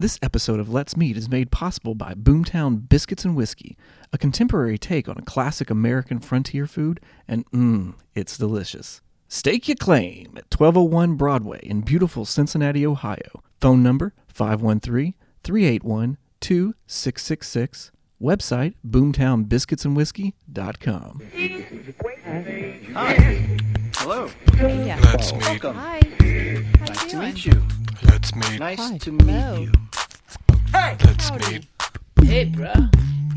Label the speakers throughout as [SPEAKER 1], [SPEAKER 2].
[SPEAKER 1] This episode of Let's Meet is made possible by Boomtown Biscuits and Whiskey, a contemporary take on a classic American frontier food, and mmm, it's delicious. Stake your claim at 1201 Broadway in beautiful Cincinnati, Ohio. Phone number 513 381 2666. Website boomtownbiscuitsandwhiskey.com.
[SPEAKER 2] Hello.
[SPEAKER 3] Yeah.
[SPEAKER 4] Let's meet.
[SPEAKER 2] Welcome.
[SPEAKER 3] Hi.
[SPEAKER 2] Nice to meet you.
[SPEAKER 4] Let's meet.
[SPEAKER 2] Nice
[SPEAKER 3] Hi.
[SPEAKER 2] to meet
[SPEAKER 3] Hello.
[SPEAKER 2] you.
[SPEAKER 4] Let's meet.
[SPEAKER 3] Hey, bruh.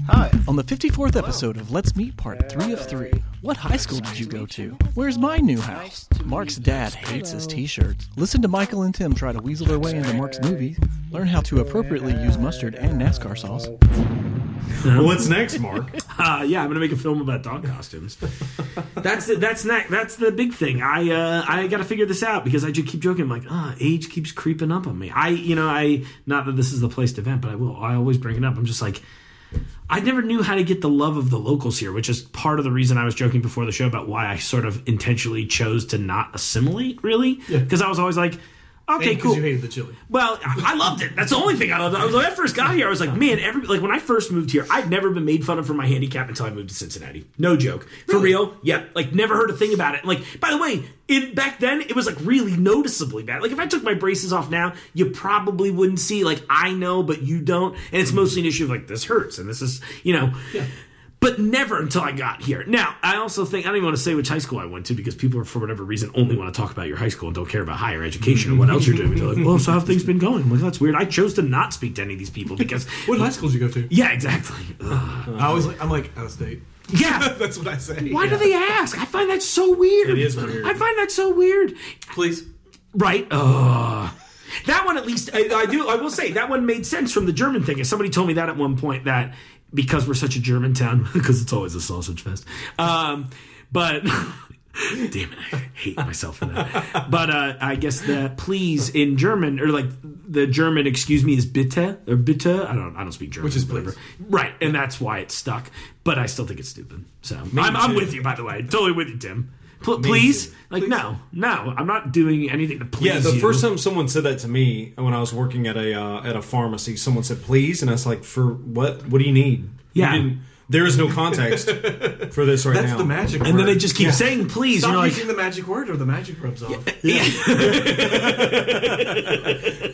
[SPEAKER 2] Hi.
[SPEAKER 1] On the 54th episode of Let's Meet Part 3 of 3, what high school did you go to? Where's my new house? Mark's dad hates his t shirts. Listen to Michael and Tim try to weasel their way into Mark's movie. Learn how to appropriately use mustard and NASCAR sauce.
[SPEAKER 5] What's next, Mark?
[SPEAKER 6] Uh, yeah, I'm gonna make a film about dog costumes. that's the, that's ne- that's the big thing. I uh, I got to figure this out because I just keep joking. I'm like, ah, age keeps creeping up on me. I you know I not that this is the place to vent, but I will. I always bring it up. I'm just like. I never knew how to get the love of the locals here, which is part of the reason I was joking before the show about why I sort of intentionally chose to not assimilate, really. Because I was always like, okay, cool.
[SPEAKER 5] You hated the chili.
[SPEAKER 6] Well, I I loved it. That's the only thing I loved. I was when I first got here. I was like, man, every like when I first moved here, I'd never been made fun of for my handicap until I moved to Cincinnati. No joke, for real. Yeah, like never heard a thing about it. Like, by the way, in back then it was like really noticeably bad. Like if I took my braces off now, you probably wouldn't see. Like I know, but you don't, and it's mm-hmm. mostly an issue of like this hurts and this is you know. But never until I got here. Now, I also think I don't even want to say which high school I went to because people, for whatever reason, only want to talk about your high school and don't care about higher education or what else you're doing. They're like, "Well, so how have things been going?" I'm like, "That's weird." I chose to not speak to any of these people because,
[SPEAKER 5] What high schools you go to?
[SPEAKER 6] yeah, exactly. Ugh.
[SPEAKER 5] I was like, I'm like out of state.
[SPEAKER 6] Yeah.
[SPEAKER 5] That's what I say.
[SPEAKER 6] Why do they ask? I find that so weird.
[SPEAKER 5] It is weird.
[SPEAKER 6] I find that so weird.
[SPEAKER 5] Please.
[SPEAKER 6] Right. Ugh. That one, at least, I, I do. I will say that one made sense from the German thing. If somebody told me that at one point, that because we're such a German town, because it's always a sausage fest. Um, but damn it, I hate myself for that. But uh, I guess the please in German, or like the German, excuse me, is bitte or bitte. I don't. I don't speak German.
[SPEAKER 5] Which is
[SPEAKER 6] whatever.
[SPEAKER 5] please.
[SPEAKER 6] Right, and that's why it's stuck. But I still think it's stupid. So I'm, I'm with you. By the way, totally with you, Tim. Pl- please, like
[SPEAKER 5] Please.
[SPEAKER 6] no, no, I'm not doing anything to please
[SPEAKER 5] Yeah, the
[SPEAKER 6] you.
[SPEAKER 5] first time someone said that to me when I was working at a uh, at a pharmacy, someone said please, and I was like, for what? What do you need? You
[SPEAKER 6] Yeah.
[SPEAKER 5] didn't- there is no context for this right
[SPEAKER 7] That's
[SPEAKER 5] now.
[SPEAKER 7] the magic word.
[SPEAKER 6] and then they just keep saying please.
[SPEAKER 7] Stop
[SPEAKER 6] and you're like,
[SPEAKER 7] using the magic word or the magic rubs off.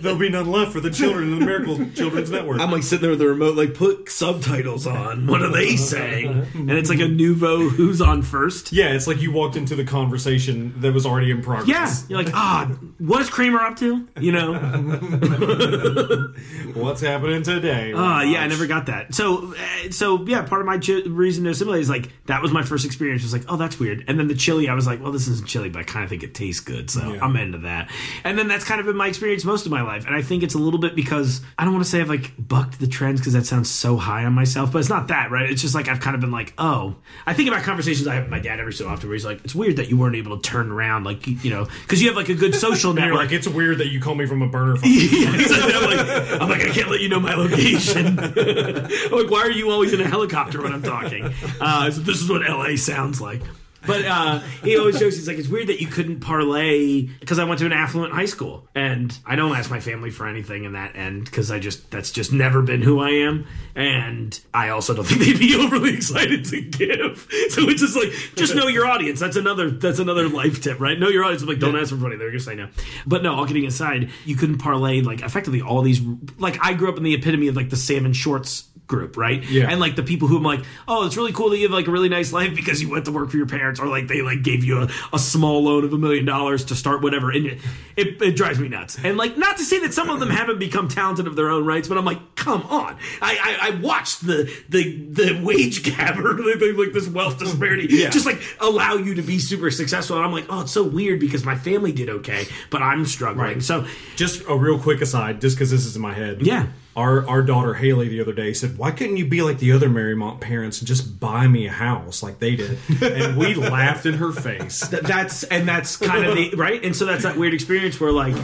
[SPEAKER 5] There'll be none left for the children in the Miracle Children's Network.
[SPEAKER 6] I'm like sitting there with the remote, like put subtitles on. What are they saying? And it's like a nouveau who's on first.
[SPEAKER 5] yeah, it's like you walked into the conversation that was already in progress.
[SPEAKER 6] Yeah, you're like, ah, what is Kramer up to? You know,
[SPEAKER 5] What's happening today?
[SPEAKER 6] Ah, yeah, I never got that. So, uh, so yeah, part of my ch- reason to assimilate is like that was my first experience. Was like, oh, that's weird. And then the chili, I was like, well, this isn't chili, but I kind of think it tastes good, so
[SPEAKER 5] Yeah.
[SPEAKER 6] I'm into that. And then that's kind of been my experience most of my life. And I think it's a little bit because I don't want to say I've like bucked the trends because that sounds so high on myself, but it's not that, right? It's just like I've kind of been like, oh, I think about conversations I have with my dad every so often where he's like, it's weird that you weren't able to turn around, like you, you know, because you have like a good social
[SPEAKER 5] And you're
[SPEAKER 6] network.
[SPEAKER 5] like, it's weird that you call me from a burner phone.
[SPEAKER 6] Yeah, exactly. I'm like, I'm like, I can't let you know my location. I'm like, why are you always in a helicopter when I'm talking? Uh, so this is what LA sounds like. But uh, he always jokes. He's like, it's weird that you couldn't parlay because I went to an affluent high school, and I don't ask my family for anything in that end because I just that's just never been who I am, and I also don't think they'd be overly excited to give. So it's just like, just know your audience. That's another that's another life tip, right? Know your audience. I'm like, don't ask for money. They're gonna say no. But no, all kidding aside, you couldn't parlay like effectively all these. Like I grew up in the epitome of like the salmon shorts group, right?
[SPEAKER 5] Yeah.
[SPEAKER 6] And like the people who I'm like, oh, it's really cool that you have like a really nice life because you went to work for your parents, or like they like gave you a, a small loan of a million dollars to start whatever. And it, it, it drives me nuts. And like, not to say that some of them haven't become talented of their own rights, but I'm like, come on. I I, I watched the the the wage gap or like, like this wealth disparity just like allow you to be super successful. And I'm like, oh, it's so weird because my family did okay, but I'm struggling. So
[SPEAKER 5] Just a real quick aside, just because this is in my head.
[SPEAKER 6] Yeah.
[SPEAKER 5] Our, our daughter Haley the other day said, "Why couldn't you be like the other Marymount parents and just buy me a house like they did?" And we laughed in her face.
[SPEAKER 6] Th- that's and that's kind of the right and so that's that weird experience where like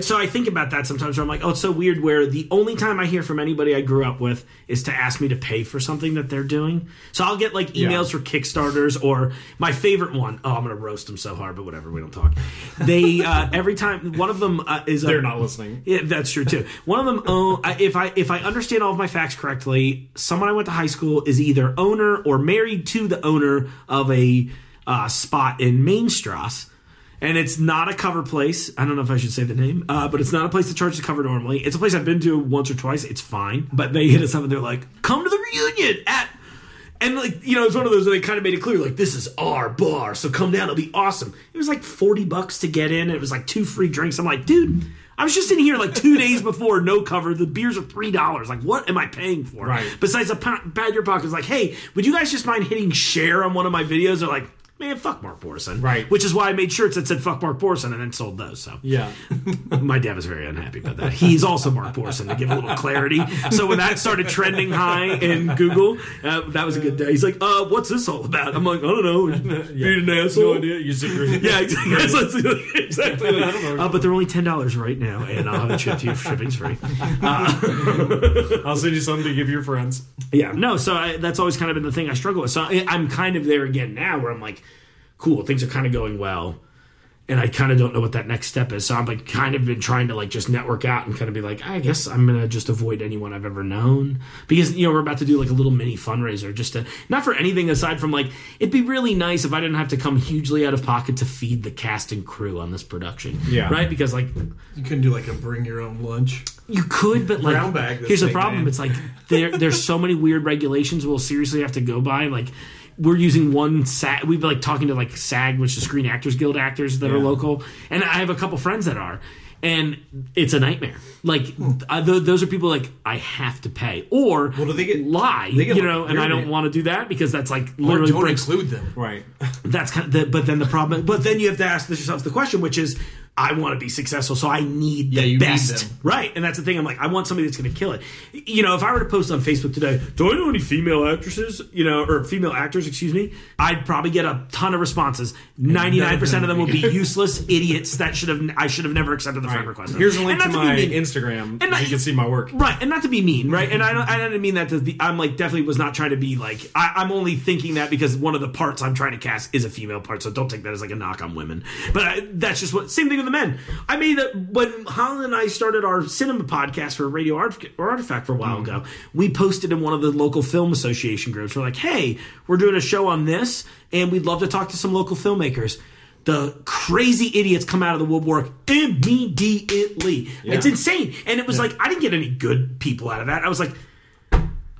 [SPEAKER 6] So I think about that sometimes where I'm like, oh, it's so weird where the only time I hear from anybody I grew up with is to ask me to pay for something that they're doing. So I'll get like emails for Kickstarters or my favorite one. Oh, I'm going to roast them so hard, but whatever, we don't talk. They, uh, every time, one of them uh, is.
[SPEAKER 5] They're not listening.
[SPEAKER 6] yeah, that's true too. One of them, oh, if I if I understand all of my facts correctly, someone I went to high school is either owner or married to the owner of a uh, spot in Mainstrasse. And it's not a cover place. I don't know if I should say the name, uh, but it's not a place that charges cover normally. It's a place I've been to once or twice. It's fine, but they hit us up and they're like, "Come to the reunion at and like you know, it's one of those where they kind of made it clear, like this is our bar, so come down, it'll be awesome. It was like forty bucks to get in. and It was like two free drinks. I'm like, dude, I was just in here like two days before, no cover. The beers are three dollars. Like, what am I paying for?
[SPEAKER 5] Right.
[SPEAKER 6] Besides a pa- pat your pocket is like, hey, would you guys just mind hitting share on one of my videos? They're like. Man, fuck Mark Borison.
[SPEAKER 5] Right.
[SPEAKER 6] Which is why I made shirts that said fuck Mark Borison and then sold those. So
[SPEAKER 5] Yeah.
[SPEAKER 6] my dad was very unhappy about that. He's also Mark Borison to give a little clarity. So when that started trending high in Google, uh, that was a good day. He's like, "Uh, what's this all about?" I'm like, "I don't know. Being an asshole."
[SPEAKER 5] No idea. You.
[SPEAKER 6] Yeah, exactly. exactly. Uh, but they're only ten dollars right now, and I'll have it shipped to you. Shipping's free.
[SPEAKER 5] I'll send you something to give your friends.
[SPEAKER 6] Yeah, no. So I, that's always kind of been the thing I struggle with. So I, I'm kind of there again now, where I'm like, cool, things are kind of going well, and I kind of don't know what that next step is. So I'm like, kind of been trying to like just network out and kind of be like, I guess I'm gonna just avoid anyone I've ever known because you know we're about to do like a little mini fundraiser, just to not for anything aside from like it'd be really nice if I didn't have to come hugely out of pocket to feed the cast and crew on this production.
[SPEAKER 5] Yeah.
[SPEAKER 6] right. Because like
[SPEAKER 7] You couldn't do like a bring your own lunch.
[SPEAKER 6] you could, but like,
[SPEAKER 7] Brown bag this
[SPEAKER 6] here's the problem:
[SPEAKER 7] man.
[SPEAKER 6] it's like there, there's so many weird regulations we'll seriously have to go by. Like, we're using one SAG. We've been like talking to like SAG, which is Screen Actors Guild actors that are local, and I have a couple friends that are, and it's a nightmare. Like, uh, th- those are people like I have to pay, or
[SPEAKER 5] do they get-
[SPEAKER 6] lie,
[SPEAKER 5] they get
[SPEAKER 6] you know, and I don't want to do that because that's like
[SPEAKER 7] Or
[SPEAKER 6] literally
[SPEAKER 7] don't
[SPEAKER 6] breaks
[SPEAKER 7] include them.
[SPEAKER 5] Right.
[SPEAKER 6] that's kind of the, but then the problem but then you have to ask yourself the question which is i want to be successful so i need the
[SPEAKER 7] Yeah, need
[SPEAKER 6] best
[SPEAKER 7] them.
[SPEAKER 6] right and that's the thing i'm like i want somebody that's going to kill it you know if i were to post on facebook today do i know any female actresses you know or female actors excuse me i'd probably get a ton of responses 99% of them will be useless idiots that should have i should have never accepted the friend request
[SPEAKER 5] Here's a link
[SPEAKER 6] And
[SPEAKER 5] to my
[SPEAKER 6] mean.
[SPEAKER 5] Instagram.
[SPEAKER 6] And I-
[SPEAKER 5] you can see my work.
[SPEAKER 6] Right, and not to be mean, right? And I don't, I don't mean that to be. I'm like definitely was not trying to be like. I, I'm only thinking that because one of the parts I'm trying to cast is a female part, so don't take that as like a knock on women. But I, that's just what. Same thing with the men. I made that when Holland and I started our cinema podcast for Radio Art, Artifact for a while hmm. ago. We posted in one of the local film association groups. We're like, hey, we're doing a show on this, and we'd love to talk to some local filmmakers. The crazy idiots come out of the woodwork immediately. It's insane. And it was like, I didn't get any good people out of that. I was like,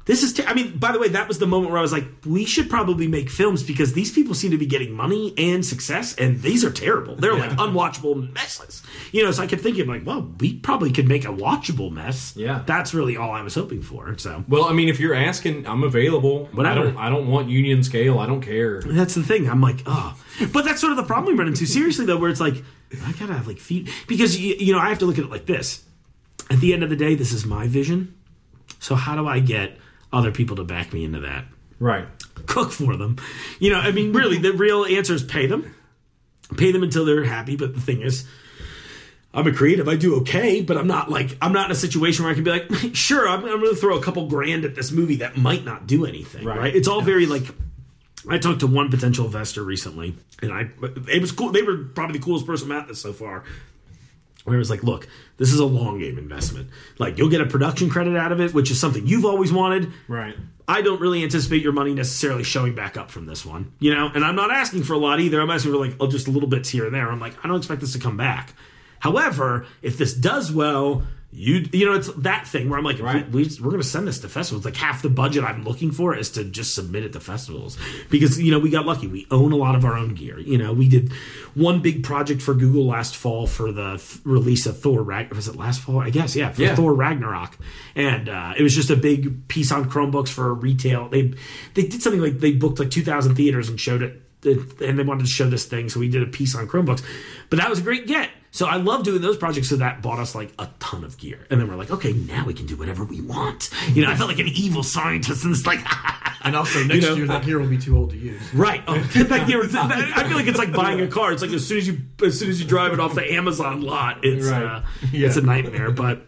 [SPEAKER 6] this is. Ter- I mean, by the way, that was the moment where I was like, we should probably make films because these people seem to be getting money and success, and these are terrible. They're like unwatchable messes. You know, so I kept thinking, like, well, we probably could make a watchable mess.
[SPEAKER 5] Yeah.
[SPEAKER 6] That's really all I was hoping for. So.
[SPEAKER 5] Well, I mean, if you're asking, I'm available.
[SPEAKER 6] But
[SPEAKER 5] I don't. I don't want union scale. I don't care.
[SPEAKER 6] That's the thing. I'm like, oh, but that's sort of the problem we run into. Seriously though, where it's like, I gotta have like feet because you, you know I have to look at it like this. At the end of the day, this is my vision. So how do I get other people to back me into that?
[SPEAKER 5] Right.
[SPEAKER 6] Cook for them. You know, I mean, really, the real answer is pay them, pay them until they're happy. But the thing is. I'm a creative. I do okay, but I'm not like I'm not in a situation where I can be like, sure, I'm, I'm going to throw a couple grand at this movie that might not do anything. Right?
[SPEAKER 5] Right.
[SPEAKER 6] It's all very like I talked to one potential investor recently, and I it was cool. They were probably the coolest person at this so far. Where it was like, look, this is a long game investment. Like you'll get a production credit out of it, which is something you've always wanted.
[SPEAKER 5] Right.
[SPEAKER 6] I don't really anticipate your money necessarily showing back up from this one, you know. And I'm not asking for a lot either. I'm asking for like oh, just little bits here and there. I'm like, I don't expect this to come back. However, if this does well, you you know it's that thing where I'm like,
[SPEAKER 5] Right.
[SPEAKER 6] we, we're going to send this to festivals. Like half the budget I'm looking for is to just submit it to festivals because you know we got lucky. We own a lot of our own gear. You know, we did one big project for Google last fall for the th- release of Thor. Rag- was it last fall? I guess yeah, for
[SPEAKER 5] Yeah.
[SPEAKER 6] Thor Ragnarok, and uh, it was just a big piece on Chromebooks for retail. They they did something like they booked like 2,000 theaters and showed it. And they wanted to show this thing, so we did a piece on Chromebooks. But that was a great get. So I love doing those projects. So that bought us like a ton of gear, and then we're like, okay, now we can do whatever we want. You know, I felt like an evil scientist, and it's like,
[SPEAKER 7] And also next
[SPEAKER 6] know?
[SPEAKER 7] year that gear will be too old to use.
[SPEAKER 6] Right. Oh, that gear- that- I feel like it's like buying a car. It's like as soon as you as soon as you drive it off the Amazon lot, it's
[SPEAKER 7] Right.
[SPEAKER 6] uh,
[SPEAKER 7] Yeah.
[SPEAKER 6] it's a nightmare. But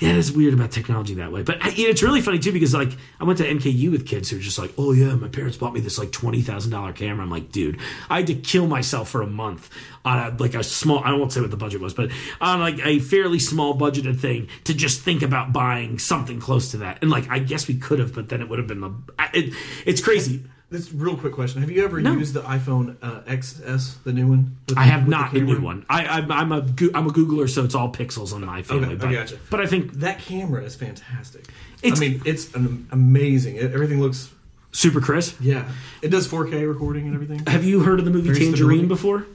[SPEAKER 6] yeah, it is weird about technology that way. But uh, it's really funny too because like I went to NKU with kids who are just like, oh yeah, my parents bought me this like twenty thousand dollar camera. I'm like, dude, I had to kill myself for a month on a, like a small. I won't say what the budget was, but on like a fairly small budgeted thing to just think about buying something close to that. And like I guess we could have, but then it would have been the. It, it's crazy.
[SPEAKER 7] This real quick question: Have you ever
[SPEAKER 6] No.
[SPEAKER 7] used the iPhone uh, XS, the new one?
[SPEAKER 6] I have not the, new one. I, I'm, I'm a I'm a Googler, so it's all pixels on my family.
[SPEAKER 7] Okay, I
[SPEAKER 6] but,
[SPEAKER 7] gotcha.
[SPEAKER 6] but I think
[SPEAKER 7] That camera is fantastic.
[SPEAKER 6] It's-
[SPEAKER 7] I mean, it's an amazing. It, everything looks.
[SPEAKER 6] super crisp.
[SPEAKER 7] Yeah, it does 4K recording and everything.
[SPEAKER 6] Have you heard of the movie
[SPEAKER 7] Very
[SPEAKER 6] Tangerine
[SPEAKER 7] stability.
[SPEAKER 6] before?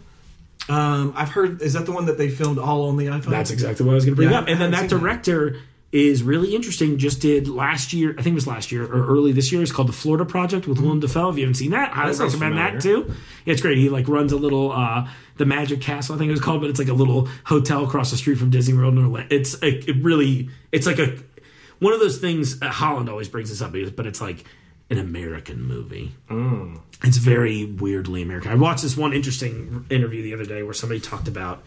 [SPEAKER 7] Um, I've heard. Is that the one that they filmed all on the iPhone?
[SPEAKER 6] That's exactly what I was going to bring
[SPEAKER 7] Yeah,
[SPEAKER 6] up. And then that
[SPEAKER 7] haven't that.
[SPEAKER 6] Is really interesting. Just did last year, I think it was last year or early this year. It's called the Florida Project with Willem Dafoe. If you haven't seen that, I recommend that too. It's great. He like runs a little uh, the Magic Castle, I think it was called, but it's like a little hotel across the street from Disney World. in Orlando. It's a, it really, it's like a one of those things. Uh, Holland always brings this up, but it's like an American movie. It's very weirdly American. I watched this one interesting interview the other day where somebody talked about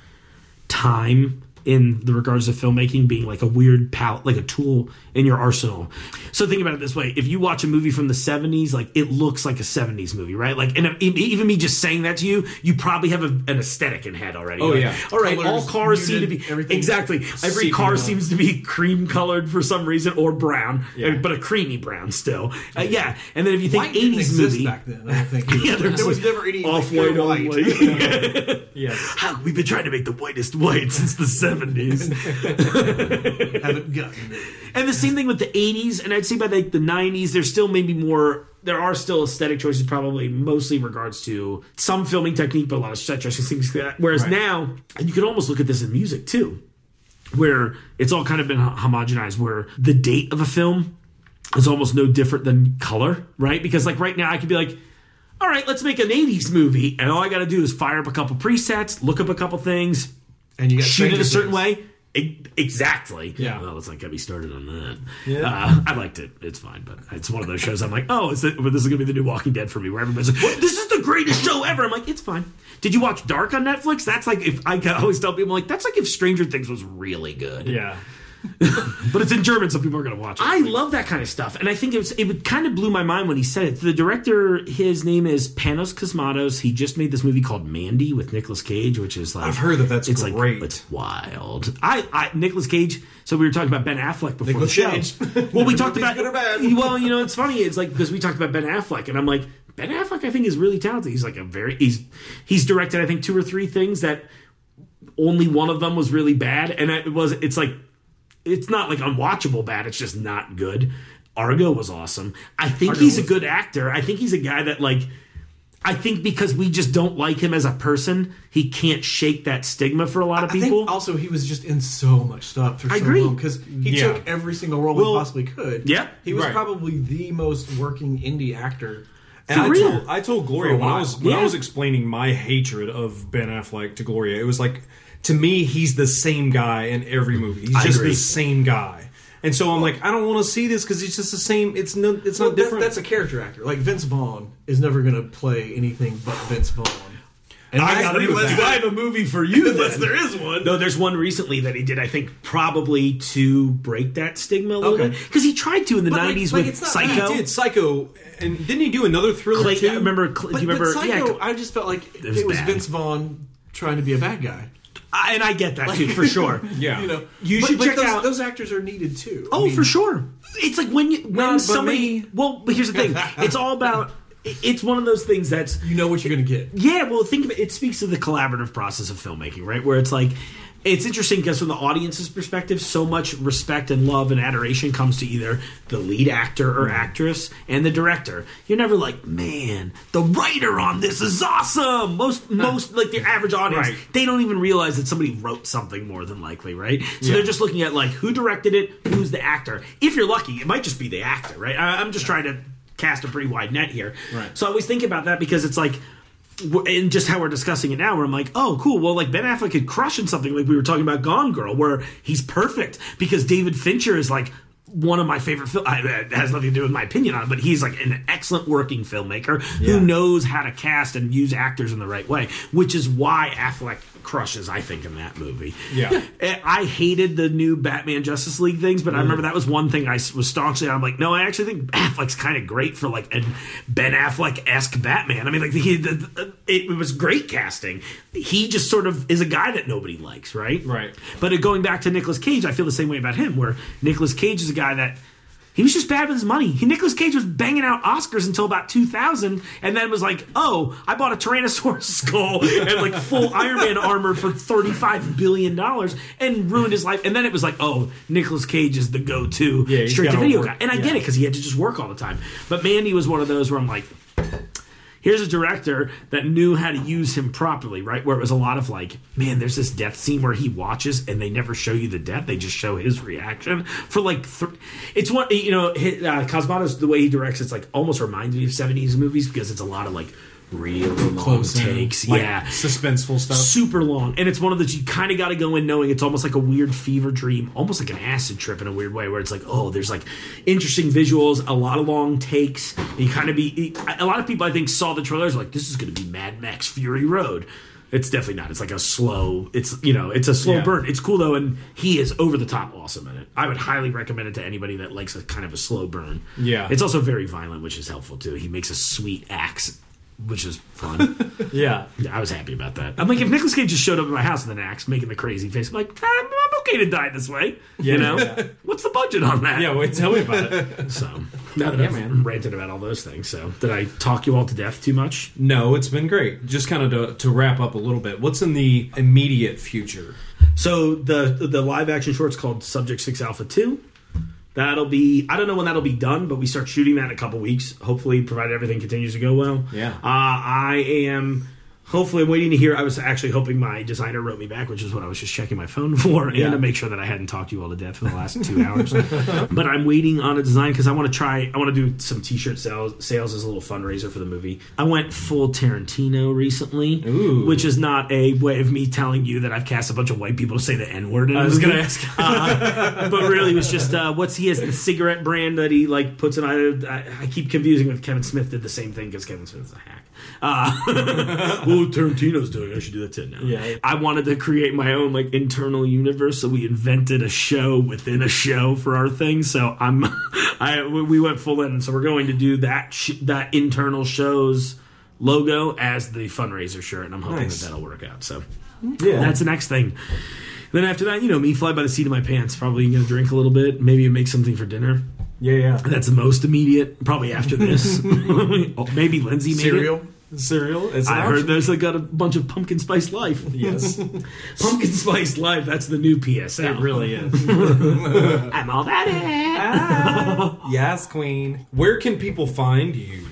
[SPEAKER 6] time in the regards of filmmaking being like a weird palette, like a tool in your arsenal. So think about it this way: if you watch a movie from the '70s, like it looks like a '70s movie, right? Like, and even me just saying that to you, you probably have a, an aesthetic in head already.
[SPEAKER 5] Oh,
[SPEAKER 6] Like,
[SPEAKER 5] yeah.
[SPEAKER 6] all right,
[SPEAKER 7] Colors,
[SPEAKER 6] all cars seem to be exactly. Every car seems to be cream colored for some reason or brown, uh, but a creamy brown still. Uh, yeah, and then if you think
[SPEAKER 7] White didn't
[SPEAKER 6] '80s
[SPEAKER 7] exist
[SPEAKER 6] movie,
[SPEAKER 7] back then. I don't think.
[SPEAKER 6] Yeah,
[SPEAKER 7] there,
[SPEAKER 6] there
[SPEAKER 7] was never any
[SPEAKER 6] off white
[SPEAKER 7] white.
[SPEAKER 6] only.
[SPEAKER 5] Yes.
[SPEAKER 6] How- We've been trying to make the whitest white since the 70s.
[SPEAKER 7] Haven't gotten it.
[SPEAKER 6] and the same thing with the 80s, and I'd say by like the 90s, there's still maybe more. There are still aesthetic choices, probably mostly in regards to some filming technique, but a lot of set dressing things like that. Whereas now, and you can almost look at this in music too, where it's all kind of been homogenized, where the date of a film is almost no different than color, right? Because like right now, I could be like, all right, let's make an 80s movie, and all I got to do is fire up a couple presets, look up a couple things,
[SPEAKER 7] And you got
[SPEAKER 6] shoot it a certain
[SPEAKER 7] Things.
[SPEAKER 6] way. Exactly.
[SPEAKER 5] Yeah.
[SPEAKER 6] Well, let's not get me started on that. Yeah. Uh, I liked it. It's fine, but it's one of those shows. I'm like, oh, is it, well, this is going to be the new Walking Dead for me, where everybody's like, this is the greatest show ever. I'm like, it's fine. Did you watch Dark on Netflix? That's like if I always tell people like that's like if Stranger Things was really good.
[SPEAKER 5] Yeah.
[SPEAKER 6] But it's in German, so people are going to watch it. I love that kind of stuff, and I think it was it kind of blew my mind when he said it. The director, his name is Panos Cosmatos. He just made this movie called Mandy with Nicolas Cage, which is like
[SPEAKER 5] I've heard that that's
[SPEAKER 6] it's
[SPEAKER 5] great.
[SPEAKER 6] Like, it's wild. I, I Nicolas Cage. So we were talking about Ben Affleck before
[SPEAKER 7] Nicolas
[SPEAKER 6] the show.
[SPEAKER 7] Cage.
[SPEAKER 6] Well, we talked about
[SPEAKER 7] good or bad.
[SPEAKER 6] well, you know, it's funny. It's like because we talked about Ben Affleck, and I'm like Ben Affleck. I think is really talented. He's like a very he's he's directed I think two or three things that only one of them was really bad, and it was it's like it's not like unwatchable bad. It's just not good. Argo was awesome. I think he's a good actor. I think he's a guy that like. I think because we just don't like him as a person, he can't shake that stigma for a lot of
[SPEAKER 7] I
[SPEAKER 6] people.
[SPEAKER 7] think also he was just in so much stuff for
[SPEAKER 6] I
[SPEAKER 7] so
[SPEAKER 6] agree.
[SPEAKER 7] long because he
[SPEAKER 5] Yeah.
[SPEAKER 7] took every single role
[SPEAKER 5] Well,
[SPEAKER 7] he possibly could.
[SPEAKER 6] yeah.
[SPEAKER 7] he was
[SPEAKER 5] Right.
[SPEAKER 7] probably the most working indie actor.
[SPEAKER 5] And I
[SPEAKER 6] real.
[SPEAKER 5] told, I told Gloria
[SPEAKER 7] For a
[SPEAKER 5] when I
[SPEAKER 7] while.
[SPEAKER 5] was when
[SPEAKER 6] Yeah.
[SPEAKER 5] I was explaining my hatred of Ben Affleck to Gloria, it was like to me he's the same guy in every movie. He's
[SPEAKER 6] I
[SPEAKER 5] just
[SPEAKER 6] agree.
[SPEAKER 5] the same guy. And so I'm like, I don't want to see this because it's just the same. It's no, it's
[SPEAKER 7] Well,
[SPEAKER 5] not
[SPEAKER 7] that-
[SPEAKER 5] different.
[SPEAKER 7] that's a character actor. Like Vince Vaughn is never going to play anything but Vince Vaughn. And
[SPEAKER 5] I
[SPEAKER 7] unless-
[SPEAKER 5] agree with
[SPEAKER 7] unless. I
[SPEAKER 6] have a movie for you.
[SPEAKER 7] Unless there is one.
[SPEAKER 6] No, there's one recently that he did. I think probably to break that stigma a little
[SPEAKER 7] Okay.
[SPEAKER 6] bit because he tried to in the
[SPEAKER 7] But,
[SPEAKER 6] '90s
[SPEAKER 7] like,
[SPEAKER 6] with
[SPEAKER 7] it's not-
[SPEAKER 6] Psycho.
[SPEAKER 5] he did Psycho, and didn't he do another thriller
[SPEAKER 6] Clay,
[SPEAKER 5] too?
[SPEAKER 6] I remember.
[SPEAKER 7] But,
[SPEAKER 6] do you remember?
[SPEAKER 7] but Psycho,
[SPEAKER 6] yeah,
[SPEAKER 7] I just felt like it
[SPEAKER 6] was
[SPEAKER 7] was. Vince Vaughn trying to be a bad guy.
[SPEAKER 6] I- and I get that too for sure.
[SPEAKER 5] Yeah.
[SPEAKER 7] You know,
[SPEAKER 6] You
[SPEAKER 7] But-
[SPEAKER 6] should
[SPEAKER 7] but
[SPEAKER 6] check
[SPEAKER 7] those,
[SPEAKER 6] out-
[SPEAKER 7] those actors are needed too. I
[SPEAKER 6] Oh,
[SPEAKER 7] mean,
[SPEAKER 6] for sure. It's like when you when
[SPEAKER 5] Not
[SPEAKER 6] somebody.
[SPEAKER 5] me.
[SPEAKER 6] Well, but here's the thing. It's all about. It's one of those things that's
[SPEAKER 7] You know what you're going to get.
[SPEAKER 6] Yeah, well, think of it. It speaks to the collaborative process of filmmaking, right? Where it's like, it's interesting because from the audience's perspective, so much respect and love and adoration comes to either the lead actor or actress and the director. You're never like, man, the writer on this is awesome. Most, most like the average audience,
[SPEAKER 5] Right.
[SPEAKER 6] they don't even realize that somebody wrote something more than likely, right? So they're just looking at like who directed it, who's the actor. If you're lucky, it might just be the actor, right? I, I'm just trying to cast a pretty wide net here.
[SPEAKER 5] Right.
[SPEAKER 6] So I always think about that because it's like and just how we're discussing it now, where I'm like, oh, cool. Well, like Ben Affleck could crush in something like we were talking about Gone Girl, where he's perfect because David Fincher is like one of my favorite films. It has nothing to do with my opinion on it, but he's like an excellent working filmmaker
[SPEAKER 5] Yeah.
[SPEAKER 6] who knows how to cast and use actors in the right way, which is why Affleck crushes, I think, in that movie.
[SPEAKER 5] Yeah.
[SPEAKER 6] I hated the new Batman Justice League things, but I remember that was one thing I was staunchly on. I'm like, no, I actually think Affleck's kind of great for like a Ben Affleck esque Batman. I mean, like he, the, the, it, it was great casting. He just sort of is a guy that nobody likes, right?
[SPEAKER 5] Right.
[SPEAKER 6] But uh, going back to Nicolas Cage, I feel the same way about him. Where Nicolas Cage is a guy that. He was just bad with his money. He, Nicolas Cage was banging out Oscars until about 2000, and then was like, "Oh, I bought a Tyrannosaurus skull and like full Iron Man armor for 35 billion dollars," and ruined his life. And then it was like, "Oh, Nicolas Cage is the go-to
[SPEAKER 5] Yeah,
[SPEAKER 6] straight to video guy," and I
[SPEAKER 5] Yeah.
[SPEAKER 6] get it because he had to just work all the time. But Mandy was one of those where I'm like, here's a director that knew how to use him properly, right? Where it was a lot of like, man, there's this death scene where he watches and they never show you the death; they just show his reaction for like. Th- it's what you know. Uh, Cosmatos, the way he directs, it's like almost reminds me of '70s movies because it's a lot of like real long
[SPEAKER 5] Close
[SPEAKER 6] takes.
[SPEAKER 5] like,
[SPEAKER 6] yeah,
[SPEAKER 5] suspenseful stuff.
[SPEAKER 6] super long and it's one of those you kind of got to go in knowing it's almost like a weird fever dream almost like an acid trip in a weird way where it's like oh there's like interesting visuals a lot of long takes and you kind of be a lot of people i think saw the trailers like this is going to be mad max fury road it's definitely not it's like a slow it's you know it's a slow
[SPEAKER 5] Yeah.
[SPEAKER 6] burn it's cool though and he is over the top awesome in it i would highly recommend it to anybody that likes a kind of a slow burn
[SPEAKER 5] Yeah.
[SPEAKER 6] it's also very violent which is helpful too he makes a sweet axe which is fun
[SPEAKER 5] Yeah.
[SPEAKER 6] yeah, I was happy about that. I'm like, if Nicolas Cage just showed up at my house with an axe, making the crazy face, I'm like, I'm, I'm okay to die this way. you know,
[SPEAKER 5] yeah.
[SPEAKER 6] what's the budget on that?
[SPEAKER 5] Yeah, wait, tell me about it.
[SPEAKER 6] So now that I've
[SPEAKER 5] man.
[SPEAKER 6] ranted about all those things, so did I talk you all to death too much?
[SPEAKER 5] No, it's been great. Just kind of to, to wrap up a little bit. What's in the immediate future?
[SPEAKER 6] So the the live action short's called Subject Six Alpha Two. That'll be I don't know when that'll be done, but we start shooting that in a couple weeks. Hopefully, provided everything continues to go well.
[SPEAKER 5] Yeah.
[SPEAKER 6] Uh, I am. Hopefully, I'm waiting to hear. I was actually hoping my designer wrote me back, which is what I was just checking my phone for,
[SPEAKER 5] Yeah.
[SPEAKER 6] and to make sure that I hadn't talked to you all to death for the last two hours. but I'm waiting on a design because I want to try. I want to do some T-shirt sales, sales as a little fundraiser for the movie. I went full Tarantino recently,
[SPEAKER 5] Ooh.
[SPEAKER 6] which is not a way of me telling you that I've cast a bunch of white people to say the N word.
[SPEAKER 5] I was gonna ask.
[SPEAKER 6] Uh, but really, it was just uh, what's he has the cigarette brand that he like puts in. I, I, I keep confusing with Kevin Smith did the same thing because Kevin Smith's a hack. Uh, well, Tarantino's doing. I should do that too now.
[SPEAKER 5] Yeah.
[SPEAKER 6] I wanted to create my own like internal universe, so we invented a show within a show for our thing. So I'm, I we went full in, so we're going to do that sh- that internal show's logo as the fundraiser shirt, and I'm hoping
[SPEAKER 5] Nice.
[SPEAKER 6] that that'll work out. So
[SPEAKER 5] Yeah.
[SPEAKER 6] that's the next thing. Then after that, you know, me fly by the seat of my pants. Probably gonna drink a little bit. Maybe make something for dinner.
[SPEAKER 5] yeah, yeah.
[SPEAKER 6] That's the most immediate. Probably after this. Maybe Lindsay made
[SPEAKER 7] Cereal.
[SPEAKER 6] it.
[SPEAKER 5] Cereal. It's an
[SPEAKER 6] I heard
[SPEAKER 5] option.
[SPEAKER 6] there's like got a bunch of pumpkin spice life.
[SPEAKER 5] Yes,
[SPEAKER 6] pumpkin spice life. That's the new PSL.
[SPEAKER 5] it really is.
[SPEAKER 6] I'm all that it.
[SPEAKER 5] yes, Queen. Where can people find you?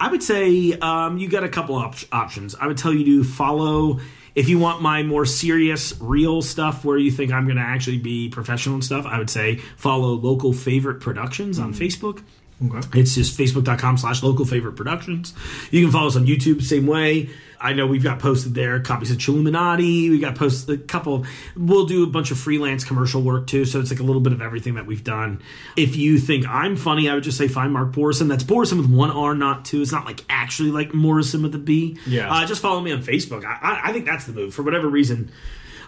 [SPEAKER 6] I would say um, you got a couple op- options. I would tell you to follow if you want my more serious, real stuff where you think I'm going to actually be professional and stuff. I would say follow local favorite productions on Facebook. It's just facebook.com slash local favorite productions. You can follow us on YouTube, same way. I know we've got posted there copies of Chilluminati. We got posted a couple. We'll do a bunch of freelance commercial work too. So it's like a little bit of everything that we've done. If you think I'm funny, I would just say find Mark Borison. That's Borison with one R, not two. It's not like actually like Morrison with a B.
[SPEAKER 5] Yeah.
[SPEAKER 6] Uh, just follow me on Facebook. I, I, I think that's the move. For whatever reason,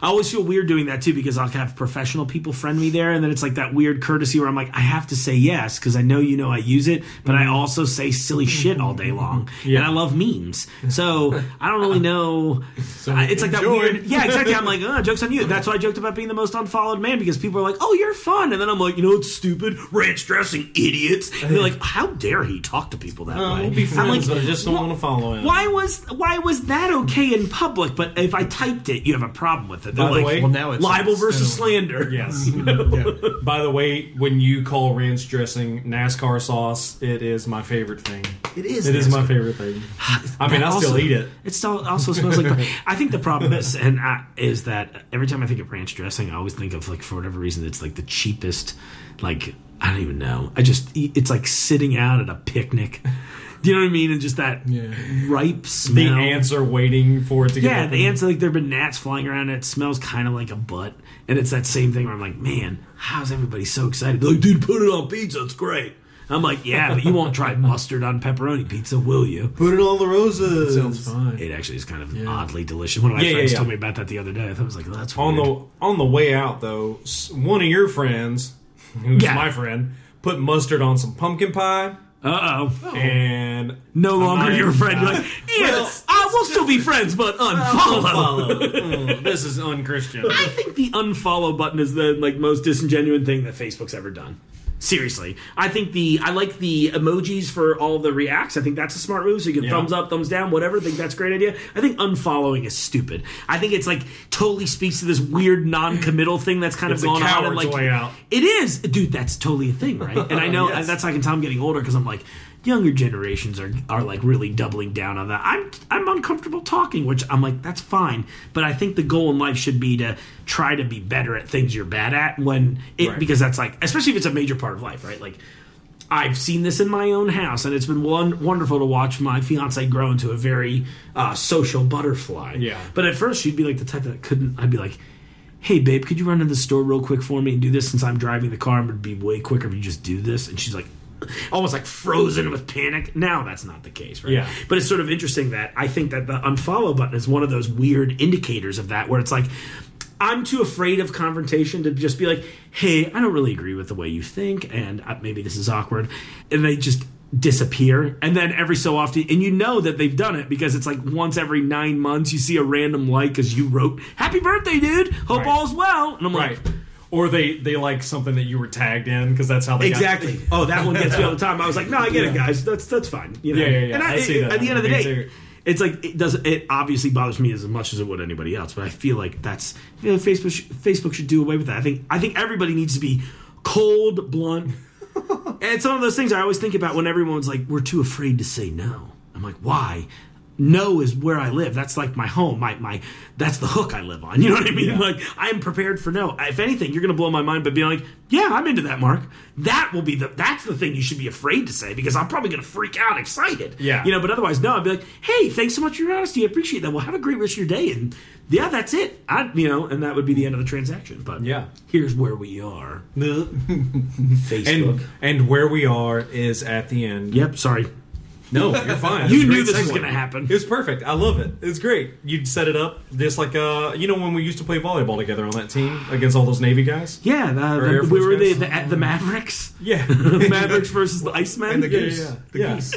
[SPEAKER 6] I always feel weird doing that too because I'll have professional people friend me there, and then it's like that weird courtesy where I'm like, I have to say yes because I know you know I use it, but I also say silly shit all day long, and I love memes. So I don't really know. I- it's like that
[SPEAKER 5] enjoy.
[SPEAKER 6] weird. Yeah, exactly. I'm like, oh, jokes on you. That's why I joked about being the most unfollowed man because people are like, oh, you're fun, and then I'm like, you know, it's stupid, ranch dressing idiots. And they're like, how dare he talk to people that
[SPEAKER 5] Oh,
[SPEAKER 6] way?
[SPEAKER 5] we'll be
[SPEAKER 6] I'm
[SPEAKER 5] friends,
[SPEAKER 6] like,
[SPEAKER 5] but I just don't
[SPEAKER 6] "Wha-
[SPEAKER 5] want to follow him.
[SPEAKER 6] why was why was that okay in public, but if I typed it, you have a problem with it? They're
[SPEAKER 5] By the
[SPEAKER 6] like,
[SPEAKER 5] way-
[SPEAKER 7] Well, now it's
[SPEAKER 6] libel
[SPEAKER 7] it's
[SPEAKER 6] versus slander.
[SPEAKER 5] Yes.
[SPEAKER 7] Yeah.
[SPEAKER 5] By the way, when you call ranch dressing NASCAR sauce, it is my favorite thing.
[SPEAKER 6] It is.
[SPEAKER 5] It is my favorite thing. I mean, I
[SPEAKER 6] Also-
[SPEAKER 5] still eat it.
[SPEAKER 6] It still also smells like. I think the problem is, and I, is that every time I think of ranch dressing, I always think of like for whatever reason, it's like the cheapest. Like I don't even know. I just it's like sitting out at a picnic. Do you know what I mean? And just that
[SPEAKER 7] Yeah.
[SPEAKER 6] ripe
[SPEAKER 5] The ants are waiting for it to get
[SPEAKER 6] Yeah,
[SPEAKER 5] open.
[SPEAKER 6] the ants like there've been gnats flying around and it smells kind of like a butt. And it's that same thing where I'm like, man, how's everybody so excited? They're like, dude, put it on pizza. It's great. I'm like, yeah, but you won't try mustard on pepperoni pizza, will you?
[SPEAKER 2] Put it on the roses.
[SPEAKER 7] Sounds fine.
[SPEAKER 6] It actually is kind of oddly delicious. One of my
[SPEAKER 5] Yeah, yeah,
[SPEAKER 6] friends
[SPEAKER 5] yeah.
[SPEAKER 6] told me about that the other day. I thought it was like, that's
[SPEAKER 5] on
[SPEAKER 6] weird.
[SPEAKER 5] the on the way out though, one of your friends, who's
[SPEAKER 6] Yeah.
[SPEAKER 5] my friend, put mustard on some pumpkin pie,
[SPEAKER 6] Uh oh.
[SPEAKER 5] and
[SPEAKER 6] No longer your friend. You're like,
[SPEAKER 5] Well,
[SPEAKER 6] uh, we'll still be friends, but unfollow.
[SPEAKER 5] follow. Mm, this is unchristian.
[SPEAKER 6] I think the unfollow button is the like most disingenuous thing that Facebook's ever done. Seriously, I think the I like the emojis for all the reacts. I think that's a smart move. So you can
[SPEAKER 5] Yeah.
[SPEAKER 6] thumbs up, thumbs down, whatever. I think that's a great idea. I think unfollowing is stupid. I think it's like totally speaks to this weird non-committal thing that's kind
[SPEAKER 5] It's
[SPEAKER 6] of gone on. And like it is, dude. That's totally a thing, right? And I know
[SPEAKER 5] Yes.
[SPEAKER 6] that's how I can tell I'm getting older because I'm like younger generations are are like really doubling down on that. I'm I'm uncomfortable talking, which I'm like that's fine, but I think the goal in life should be to try to be better at things you're bad at when it
[SPEAKER 5] Right.
[SPEAKER 6] because that's like especially if it's a major part of life, right? Like I've seen this in my own house, and it's been one, wonderful to watch my fiance grow into a very uh, social butterfly.
[SPEAKER 5] Yeah.
[SPEAKER 6] But at first, she'd be like the type that couldn't. I'd be like, "Hey, babe, could you run to the store real quick for me and do this? Since I'm driving the car, and it would be way quicker if you just do this." And she's like, almost like frozen with panic. Now that's not the case, right?
[SPEAKER 5] Yeah.
[SPEAKER 6] But it's sort of interesting that I think that the unfollow button is one of those weird indicators of that, where it's like. I'm too afraid of confrontation to just be like, "Hey, I don't really agree with the way you think, and uh, maybe this is awkward," and they just disappear. And then every so often, and you know that they've done it because it's like once every nine months you see a random like because you wrote "Happy birthday, dude! Hope
[SPEAKER 5] Right.
[SPEAKER 6] all's well," and I'm like,
[SPEAKER 5] right. Or they they like something that you were tagged in because that's how they got-
[SPEAKER 6] Exactly. Oh, that one gets me all the time. I was like, no, I get it, guys. That's that's fine. You know?
[SPEAKER 5] Yeah, yeah, yeah.
[SPEAKER 6] And I,
[SPEAKER 5] I see that.
[SPEAKER 6] At the end of the day,
[SPEAKER 5] too.
[SPEAKER 6] it's like it does. It obviously bothers me as much as it would anybody else. But I feel like that's you know, Facebook. Should, Facebook should do away with that. I think I think everybody needs to be cold, blunt. and it's one of those things I always think about when everyone's like, we're too afraid to say no. I'm like, why? No is where I live. That's like my home. My my. That's the hook I live on. You know what I mean? Like I'm prepared for no. If anything, you're going to blow my mind by being like, yeah, I'm into that, Mark. That will be the. That's the thing you should be afraid to say because I'm probably going to freak out, excited.
[SPEAKER 5] Yeah.
[SPEAKER 6] You know, but otherwise, no. I'd be like, hey, thanks so much for your honesty. I appreciate that. Well, have a great rest of your day. And yeah, that's it. I, you know, and that would be the end of the transaction. But
[SPEAKER 5] Yeah.
[SPEAKER 6] here's where we are.
[SPEAKER 5] And
[SPEAKER 6] Facebook.
[SPEAKER 5] and where we are is at the end.
[SPEAKER 6] yep. Sorry.
[SPEAKER 5] No, you're fine.
[SPEAKER 6] You knew
[SPEAKER 5] great
[SPEAKER 6] this was going to happen.
[SPEAKER 5] It was perfect. I love it. It's great. You'd set it up just like uh, you know when we used to play volleyball together on that team against all those Navy guys.
[SPEAKER 6] Yeah, the, the- we
[SPEAKER 5] Force
[SPEAKER 6] were the,
[SPEAKER 5] guys.
[SPEAKER 6] the the Mavericks.
[SPEAKER 5] Yeah, The
[SPEAKER 6] Mavericks versus the Icemen.
[SPEAKER 7] And the
[SPEAKER 5] Yeah,
[SPEAKER 7] goose.
[SPEAKER 5] yeah,
[SPEAKER 7] The
[SPEAKER 5] yeah.
[SPEAKER 7] goose.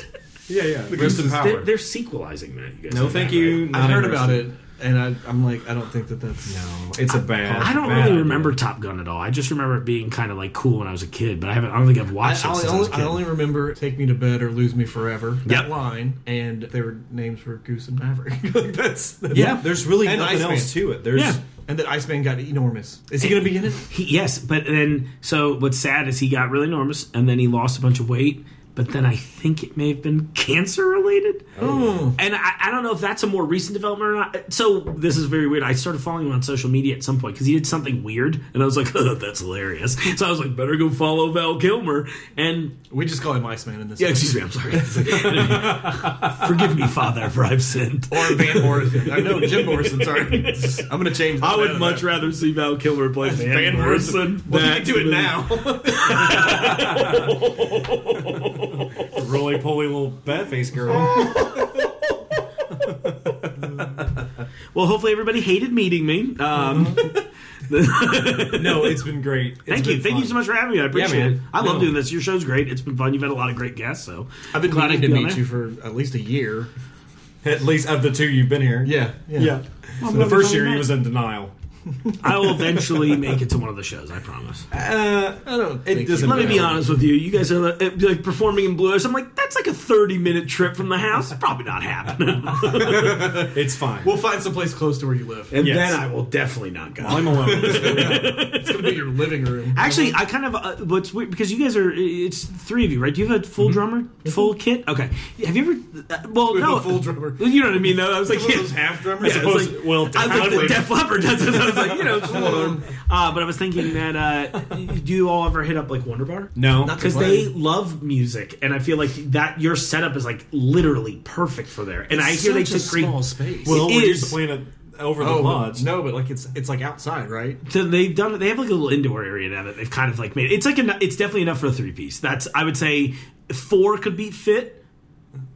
[SPEAKER 5] yeah, yeah.
[SPEAKER 2] Rest in
[SPEAKER 6] They're, they're sequelizing that. You guys
[SPEAKER 5] No, thank
[SPEAKER 6] that,
[SPEAKER 5] you.
[SPEAKER 6] right?
[SPEAKER 7] I've heard about
[SPEAKER 5] interested.
[SPEAKER 7] it, and I, I'm like, I don't think that that's.
[SPEAKER 5] No, it's a bad.
[SPEAKER 6] I don't
[SPEAKER 5] bad
[SPEAKER 6] really
[SPEAKER 5] idea.
[SPEAKER 6] remember Top Gun at all. I just remember it being kind of like cool when I was a kid, but I haven't. I don't think I've
[SPEAKER 7] I,
[SPEAKER 6] watched it
[SPEAKER 7] I
[SPEAKER 6] since I,
[SPEAKER 7] only,
[SPEAKER 6] was a kid.
[SPEAKER 7] I only remember "Take Me to Bed" or "Lose Me Forever." That
[SPEAKER 6] Yep.
[SPEAKER 7] line, and their names were Goose and Maverick. like that's, that's
[SPEAKER 6] Yeah.
[SPEAKER 5] There's really nothing
[SPEAKER 7] Iceman.
[SPEAKER 5] else to it. There's
[SPEAKER 6] Yeah.
[SPEAKER 7] And that Iceman got enormous. Is he going to be in it?
[SPEAKER 6] He, yes, but then so what's sad is he got really enormous, and then he lost a bunch of weight. But then I think it may have been cancer related.
[SPEAKER 7] Oh,
[SPEAKER 6] And I, I don't know if that's a more recent development or not. So this is very weird. I started following him on social media at some point because he did something weird, and I was like, oh, "That's hilarious." So I was like, "Better go follow Val Kilmer." And
[SPEAKER 7] we just call him Iceman in this.
[SPEAKER 6] yeah, excuse me, I'm sorry. Forgive me, Father, for I've sinned.
[SPEAKER 7] Or Van Morrison. I know Jim Morrison. Sorry, I'm going to change.
[SPEAKER 6] I would
[SPEAKER 7] that.
[SPEAKER 6] much rather see Val Kilmer play Van,
[SPEAKER 7] Van
[SPEAKER 6] Morrison.
[SPEAKER 7] Morrison. Well, you can do it now.
[SPEAKER 5] roly poly little bad face girl.
[SPEAKER 6] Well, hopefully everybody hated meeting me. Um,
[SPEAKER 5] no, it's been great. It's
[SPEAKER 6] thank you,
[SPEAKER 5] been
[SPEAKER 6] thank you so much for having me. I appreciate
[SPEAKER 5] man.
[SPEAKER 6] it. I love
[SPEAKER 5] No.
[SPEAKER 6] doing this. Your show's great. It's been fun. You've had a lot of great guests. So
[SPEAKER 7] I've been
[SPEAKER 6] Glad
[SPEAKER 7] to
[SPEAKER 6] be
[SPEAKER 7] meet
[SPEAKER 6] there.
[SPEAKER 7] you for at least a year.
[SPEAKER 5] At least of the two you've been here.
[SPEAKER 7] Yeah, yeah.
[SPEAKER 5] Yeah.
[SPEAKER 6] Well,
[SPEAKER 5] the first year he
[SPEAKER 6] met.
[SPEAKER 5] was in denial.
[SPEAKER 6] I will eventually make it to one of the shows. I promise.
[SPEAKER 5] Uh,
[SPEAKER 7] I don't.
[SPEAKER 5] It doesn't
[SPEAKER 6] Let me
[SPEAKER 7] will.
[SPEAKER 6] be honest with you. You guys are like, like performing in Blue Earth. I'm like, that's like a 30 minute trip from the house. Probably not happening.
[SPEAKER 5] it's fine.
[SPEAKER 7] We'll find some place close to where you live.
[SPEAKER 6] And
[SPEAKER 5] Yes.
[SPEAKER 6] then I will definitely not go.
[SPEAKER 5] I'm alone.
[SPEAKER 7] It's going to be your living room.
[SPEAKER 6] Actually, I kind of uh, what's weird because you guys are it's three of you, right? Do you have a full drummer, full kit? Okay. Have you ever? Uh, well,
[SPEAKER 7] We
[SPEAKER 6] no,
[SPEAKER 7] a full drummer.
[SPEAKER 6] You know what I mean? Though I was like, yeah.
[SPEAKER 7] those half drummers.
[SPEAKER 6] Yeah,
[SPEAKER 5] suppose-
[SPEAKER 6] it's like,
[SPEAKER 5] well,
[SPEAKER 6] I was
[SPEAKER 5] Def
[SPEAKER 6] like,
[SPEAKER 5] Leppard.
[SPEAKER 6] Def Leppard. That's what I was like, you know, just one arm. Uh, but I was thinking that uh, do you all ever hit up like Wunderbar?
[SPEAKER 5] no.
[SPEAKER 6] Because they love music, and I feel like that that your setup is like literally perfect for there. And I hear they
[SPEAKER 7] Such
[SPEAKER 6] took
[SPEAKER 7] a
[SPEAKER 6] great.
[SPEAKER 7] small space.
[SPEAKER 5] Well,
[SPEAKER 6] It
[SPEAKER 5] we're
[SPEAKER 6] is.
[SPEAKER 5] used to playing it over the
[SPEAKER 7] oh
[SPEAKER 5] lodge.
[SPEAKER 7] no, but like it's it's like outside, right?
[SPEAKER 6] So they've done. They have like a little indoor area now that they've kind of like made. It's like eno- it's definitely enough for a three piece. That's I would say four could be fit.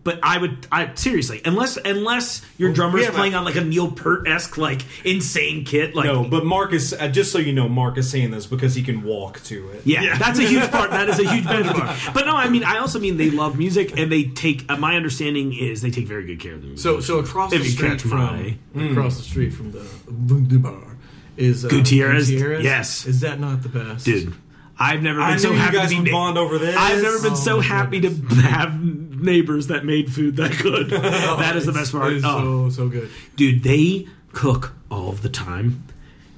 [SPEAKER 6] But I would, I seriously, unless unless your drummer's
[SPEAKER 5] have a-
[SPEAKER 6] playing on like a Neil Peart esque like insane kit, like
[SPEAKER 5] No, but Marcus, uh, just so you know, Mark is saying this because he can walk to it.
[SPEAKER 6] Yeah, that's a huge part. That is a huge benefit. but no, I mean, I also mean they love music and they take. Uh, my understanding is they take very good care of the music.
[SPEAKER 7] So so across
[SPEAKER 6] If
[SPEAKER 7] the street from
[SPEAKER 6] my-
[SPEAKER 7] across the street from the Wunderbar is uh,
[SPEAKER 6] Gutierrez? Yes.
[SPEAKER 7] Is that not the best,
[SPEAKER 6] dude, I've never been
[SPEAKER 5] I
[SPEAKER 6] so
[SPEAKER 5] knew you
[SPEAKER 6] happy
[SPEAKER 5] guys
[SPEAKER 6] to be.
[SPEAKER 5] would bond over this.
[SPEAKER 6] I've never been
[SPEAKER 7] Oh,
[SPEAKER 6] so
[SPEAKER 7] my
[SPEAKER 6] happy to have neighbors that made food that good. that is the best part.
[SPEAKER 7] It is
[SPEAKER 6] Oh,
[SPEAKER 7] so so good.
[SPEAKER 6] dude, they cook all of the time,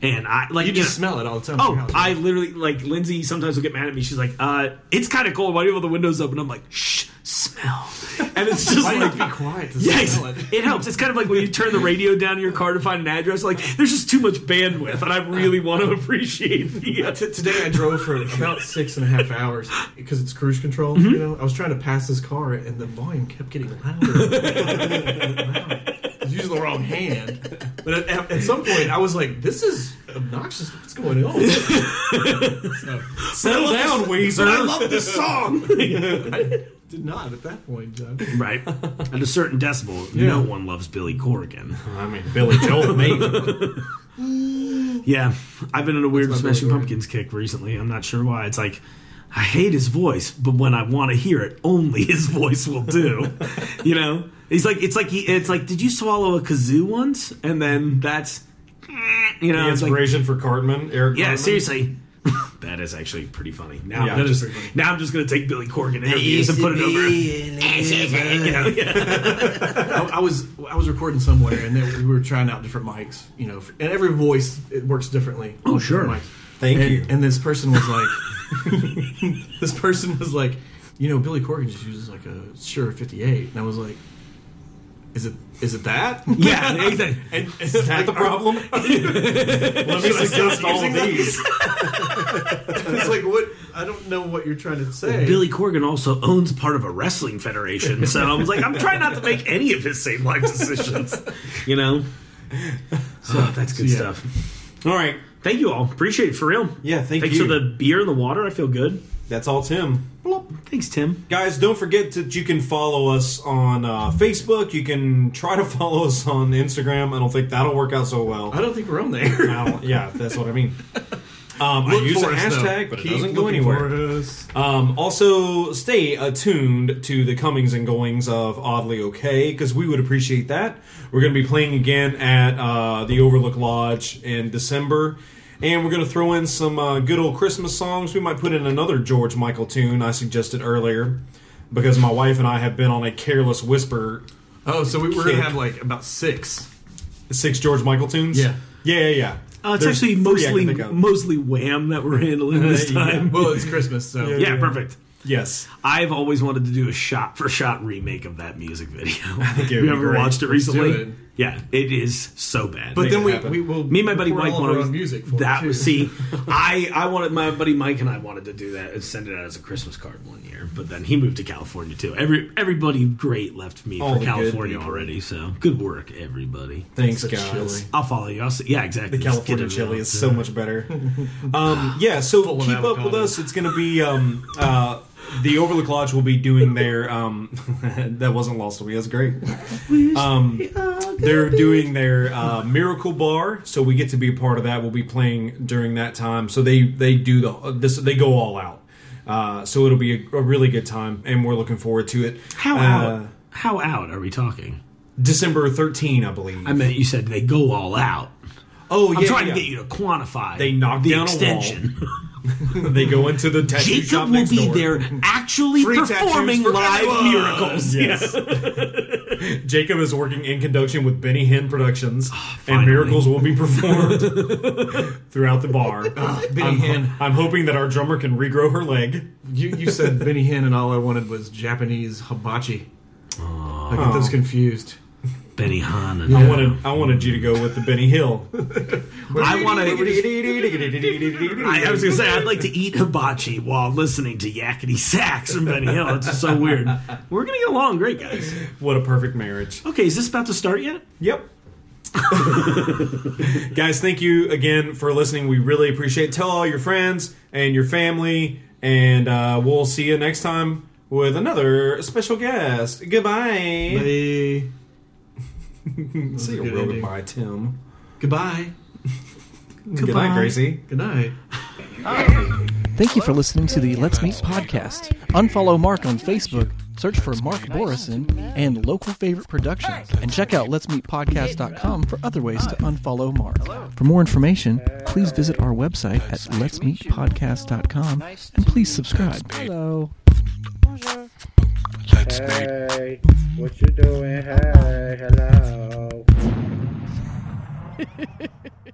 [SPEAKER 6] and I like
[SPEAKER 7] You
[SPEAKER 6] know-
[SPEAKER 7] just smell it all the time.
[SPEAKER 6] Oh,
[SPEAKER 7] your house,
[SPEAKER 6] I
[SPEAKER 7] right?
[SPEAKER 6] literally like Lindsay. Sometimes will get mad at me. She's like, "Uh, it's kind of cold. Why do you have all the windows open?" I'm like, "Shh, smell." And it's just
[SPEAKER 7] Why
[SPEAKER 6] like,
[SPEAKER 7] be quiet to
[SPEAKER 6] yeah,
[SPEAKER 7] it?
[SPEAKER 6] it helps. It's kind of like when you turn the radio down in your car to find an address. Like, there's just too much bandwidth, and I really want to appreciate the. Uh,
[SPEAKER 7] today I drove for about six and a half hours because it's cruise control.
[SPEAKER 6] Mm-hmm.
[SPEAKER 7] You know, I was trying to pass this car and the volume kept getting louder. I was using the wrong hand, but at, at, some point I was like, "This is obnoxious. What's going on?"
[SPEAKER 5] Settle down, Weezer.
[SPEAKER 7] I love this song. I did not at that point, John.
[SPEAKER 6] right at a certain decibel,
[SPEAKER 7] Yeah.
[SPEAKER 6] no one loves Billy Corgan.
[SPEAKER 5] I mean, Billy Joel, me.
[SPEAKER 6] Yeah, I've been in a weird
[SPEAKER 7] my
[SPEAKER 6] Smashing
[SPEAKER 7] Billy
[SPEAKER 6] Pumpkins kick recently. I'm not sure why. It's like I hate his voice, but when I want to hear it, only his voice will do. you know, he's like it's like he it's like did you swallow a kazoo once? And then that's you know
[SPEAKER 5] The
[SPEAKER 6] it's like
[SPEAKER 5] inspiration for Cartman, Eric.
[SPEAKER 6] yeah
[SPEAKER 5] Cartman.
[SPEAKER 6] seriously. that is actually pretty funny. Now,
[SPEAKER 5] Yeah,
[SPEAKER 6] I'm just,
[SPEAKER 5] pretty funny.
[SPEAKER 6] now I'm just going to take Billy Corgan interviews and put it over. you know, yeah.
[SPEAKER 7] I, I was I was recording somewhere and then we were trying out different mics, you know, and every voice it works differently.
[SPEAKER 6] Oh, sure.
[SPEAKER 7] mics.
[SPEAKER 5] Thank
[SPEAKER 7] and,
[SPEAKER 5] you.
[SPEAKER 7] And this person was like, this person was like, you know, Billy Corgan just uses like a Shure 58, and I was like, is it is it that?
[SPEAKER 6] Yeah, exactly.
[SPEAKER 7] And,
[SPEAKER 5] Is that the problem? Let me suggest all of these.
[SPEAKER 7] it's like what I don't know what you're trying to say.
[SPEAKER 6] Billy Corgan also owns part of a wrestling federation, so I was like, I'm trying not to make any of his same life decisions, you know. So that's good
[SPEAKER 7] yeah.
[SPEAKER 6] stuff.
[SPEAKER 5] All right.
[SPEAKER 6] Thank you all. Appreciate it for real.
[SPEAKER 5] Yeah, thank
[SPEAKER 6] Thanks
[SPEAKER 5] you.
[SPEAKER 6] for the beer and the water. I feel good.
[SPEAKER 5] That's all, Tim.
[SPEAKER 6] Thanks, Tim.
[SPEAKER 5] Guys, don't forget that you can follow us on uh, Facebook. You can try to follow us on Instagram. I don't think that'll work out so well.
[SPEAKER 7] I don't think we're on there.
[SPEAKER 5] I don't- yeah, that's what I mean. Um, I
[SPEAKER 7] Look
[SPEAKER 5] use a
[SPEAKER 7] for us, though.
[SPEAKER 5] hashtag, but it
[SPEAKER 7] Keep
[SPEAKER 5] doesn't go
[SPEAKER 7] looking
[SPEAKER 5] anywhere.
[SPEAKER 7] us.
[SPEAKER 5] Um, also, stay attuned to the comings and goings of Oddly Okay because we would appreciate that. We're going to be playing again at uh, the Overlook Lodge in December, and we're going to throw in some uh, good old Christmas songs. We might put in another George Michael tune I suggested earlier because my wife and I have been on a careless whisper
[SPEAKER 7] Oh, so we, we're gonna have like about six.
[SPEAKER 5] six George Michael tunes.
[SPEAKER 7] Yeah.
[SPEAKER 5] yeah, yeah, yeah.
[SPEAKER 6] Uh, it's
[SPEAKER 5] There's
[SPEAKER 6] actually
[SPEAKER 5] three I can
[SPEAKER 6] mostly mostly Wham that we're handling this
[SPEAKER 5] Yeah.
[SPEAKER 6] time.
[SPEAKER 7] Well, it's Christmas, so
[SPEAKER 5] Yeah.
[SPEAKER 6] yeah, perfect.
[SPEAKER 5] Yes.
[SPEAKER 6] I've always wanted to do a shot for shot remake of that music video. Have
[SPEAKER 5] it would
[SPEAKER 6] you
[SPEAKER 5] be
[SPEAKER 6] ever
[SPEAKER 5] great.
[SPEAKER 6] watched it
[SPEAKER 7] Let's do
[SPEAKER 6] recently?
[SPEAKER 7] It.
[SPEAKER 6] Yeah, it is so bad.
[SPEAKER 7] But
[SPEAKER 5] Make
[SPEAKER 7] then we,
[SPEAKER 5] happen.
[SPEAKER 7] we will.
[SPEAKER 6] me and my buddy Mike wanted
[SPEAKER 7] our music for
[SPEAKER 6] that was see, I I wanted my buddy Mike and I wanted to do that and send it out as a Christmas card one year, but then he moved to California too. Every everybody great left me
[SPEAKER 5] All
[SPEAKER 6] for California already, so good work everybody.
[SPEAKER 5] Thanks,
[SPEAKER 7] It's a
[SPEAKER 5] guys.
[SPEAKER 7] chili.
[SPEAKER 6] I'll follow you. I'll see, yeah, exactly.
[SPEAKER 5] The California
[SPEAKER 6] get
[SPEAKER 5] chili
[SPEAKER 6] out.
[SPEAKER 5] is so much better. Um, yeah, so
[SPEAKER 7] Full
[SPEAKER 5] keep up with us. It's going to be um, uh, the Overlook Lodge will be doing their. Um, that wasn't lost to me. That's great. Um, they're doing their uh, Miracle Bar, so we get to be a part of that. We'll be playing during that time. So they they do the this. They go all out. Uh, so it'll be a, a really good time, and we're looking forward to it.
[SPEAKER 6] How
[SPEAKER 5] Uh,
[SPEAKER 6] out? How out are we talking?
[SPEAKER 5] December 13, I believe.
[SPEAKER 6] I meant you said they go all out.
[SPEAKER 5] oh, yeah,
[SPEAKER 6] I'm trying
[SPEAKER 5] yeah.
[SPEAKER 6] to get you to quantify.
[SPEAKER 5] They knock
[SPEAKER 6] the
[SPEAKER 5] down a
[SPEAKER 6] extension.
[SPEAKER 5] They go into the tattoo
[SPEAKER 6] Jacob
[SPEAKER 5] shop
[SPEAKER 6] will
[SPEAKER 5] next
[SPEAKER 6] be
[SPEAKER 5] door.
[SPEAKER 6] there, actually
[SPEAKER 7] Free
[SPEAKER 6] performing live
[SPEAKER 7] everyone.
[SPEAKER 6] miracles.
[SPEAKER 5] Yes. Jacob is working in conjunction with Benny Hinn Productions, and
[SPEAKER 6] Ah,
[SPEAKER 5] miracles will be performed throughout the bar.
[SPEAKER 7] Benny
[SPEAKER 5] I'm,
[SPEAKER 7] Hinn.
[SPEAKER 5] I'm hoping that our drummer can regrow her leg.
[SPEAKER 7] You, you said Benny Hinn, and all I wanted was Japanese hibachi. I get those confused.
[SPEAKER 6] Benihana.
[SPEAKER 5] I wanted I wanted you to go with the Benny Hill.
[SPEAKER 6] I want to. I, I was gonna say I'd like to eat hibachi while listening to yakety sax from Benny Hill. It's so weird. We're gonna get along great, guys.
[SPEAKER 5] What a perfect marriage.
[SPEAKER 6] Okay, is this about to start yet?
[SPEAKER 5] Yep. Guys, thank you again for listening. We really appreciate it. Tell all your friends and your family, and uh, we'll see you next time with another special guest. Goodbye.
[SPEAKER 2] Hey,
[SPEAKER 5] See you
[SPEAKER 2] Good
[SPEAKER 5] real
[SPEAKER 2] ending.
[SPEAKER 5] goodbye, Tim.
[SPEAKER 2] goodbye.
[SPEAKER 5] Good night, Gracie.
[SPEAKER 2] Good night.
[SPEAKER 7] Thank you for listening to the Let's Meet podcast. Unfollow Mark on Facebook, search for Mark Borison and local favorite productions, and check out Let's Meet letsmeetpodcast.com for other ways to unfollow Mark. For more information, please visit our website at letsmeetpodcast.com and please subscribe. Hello.
[SPEAKER 1] Let's meet.
[SPEAKER 3] Hey, what you doing? Hey, hello.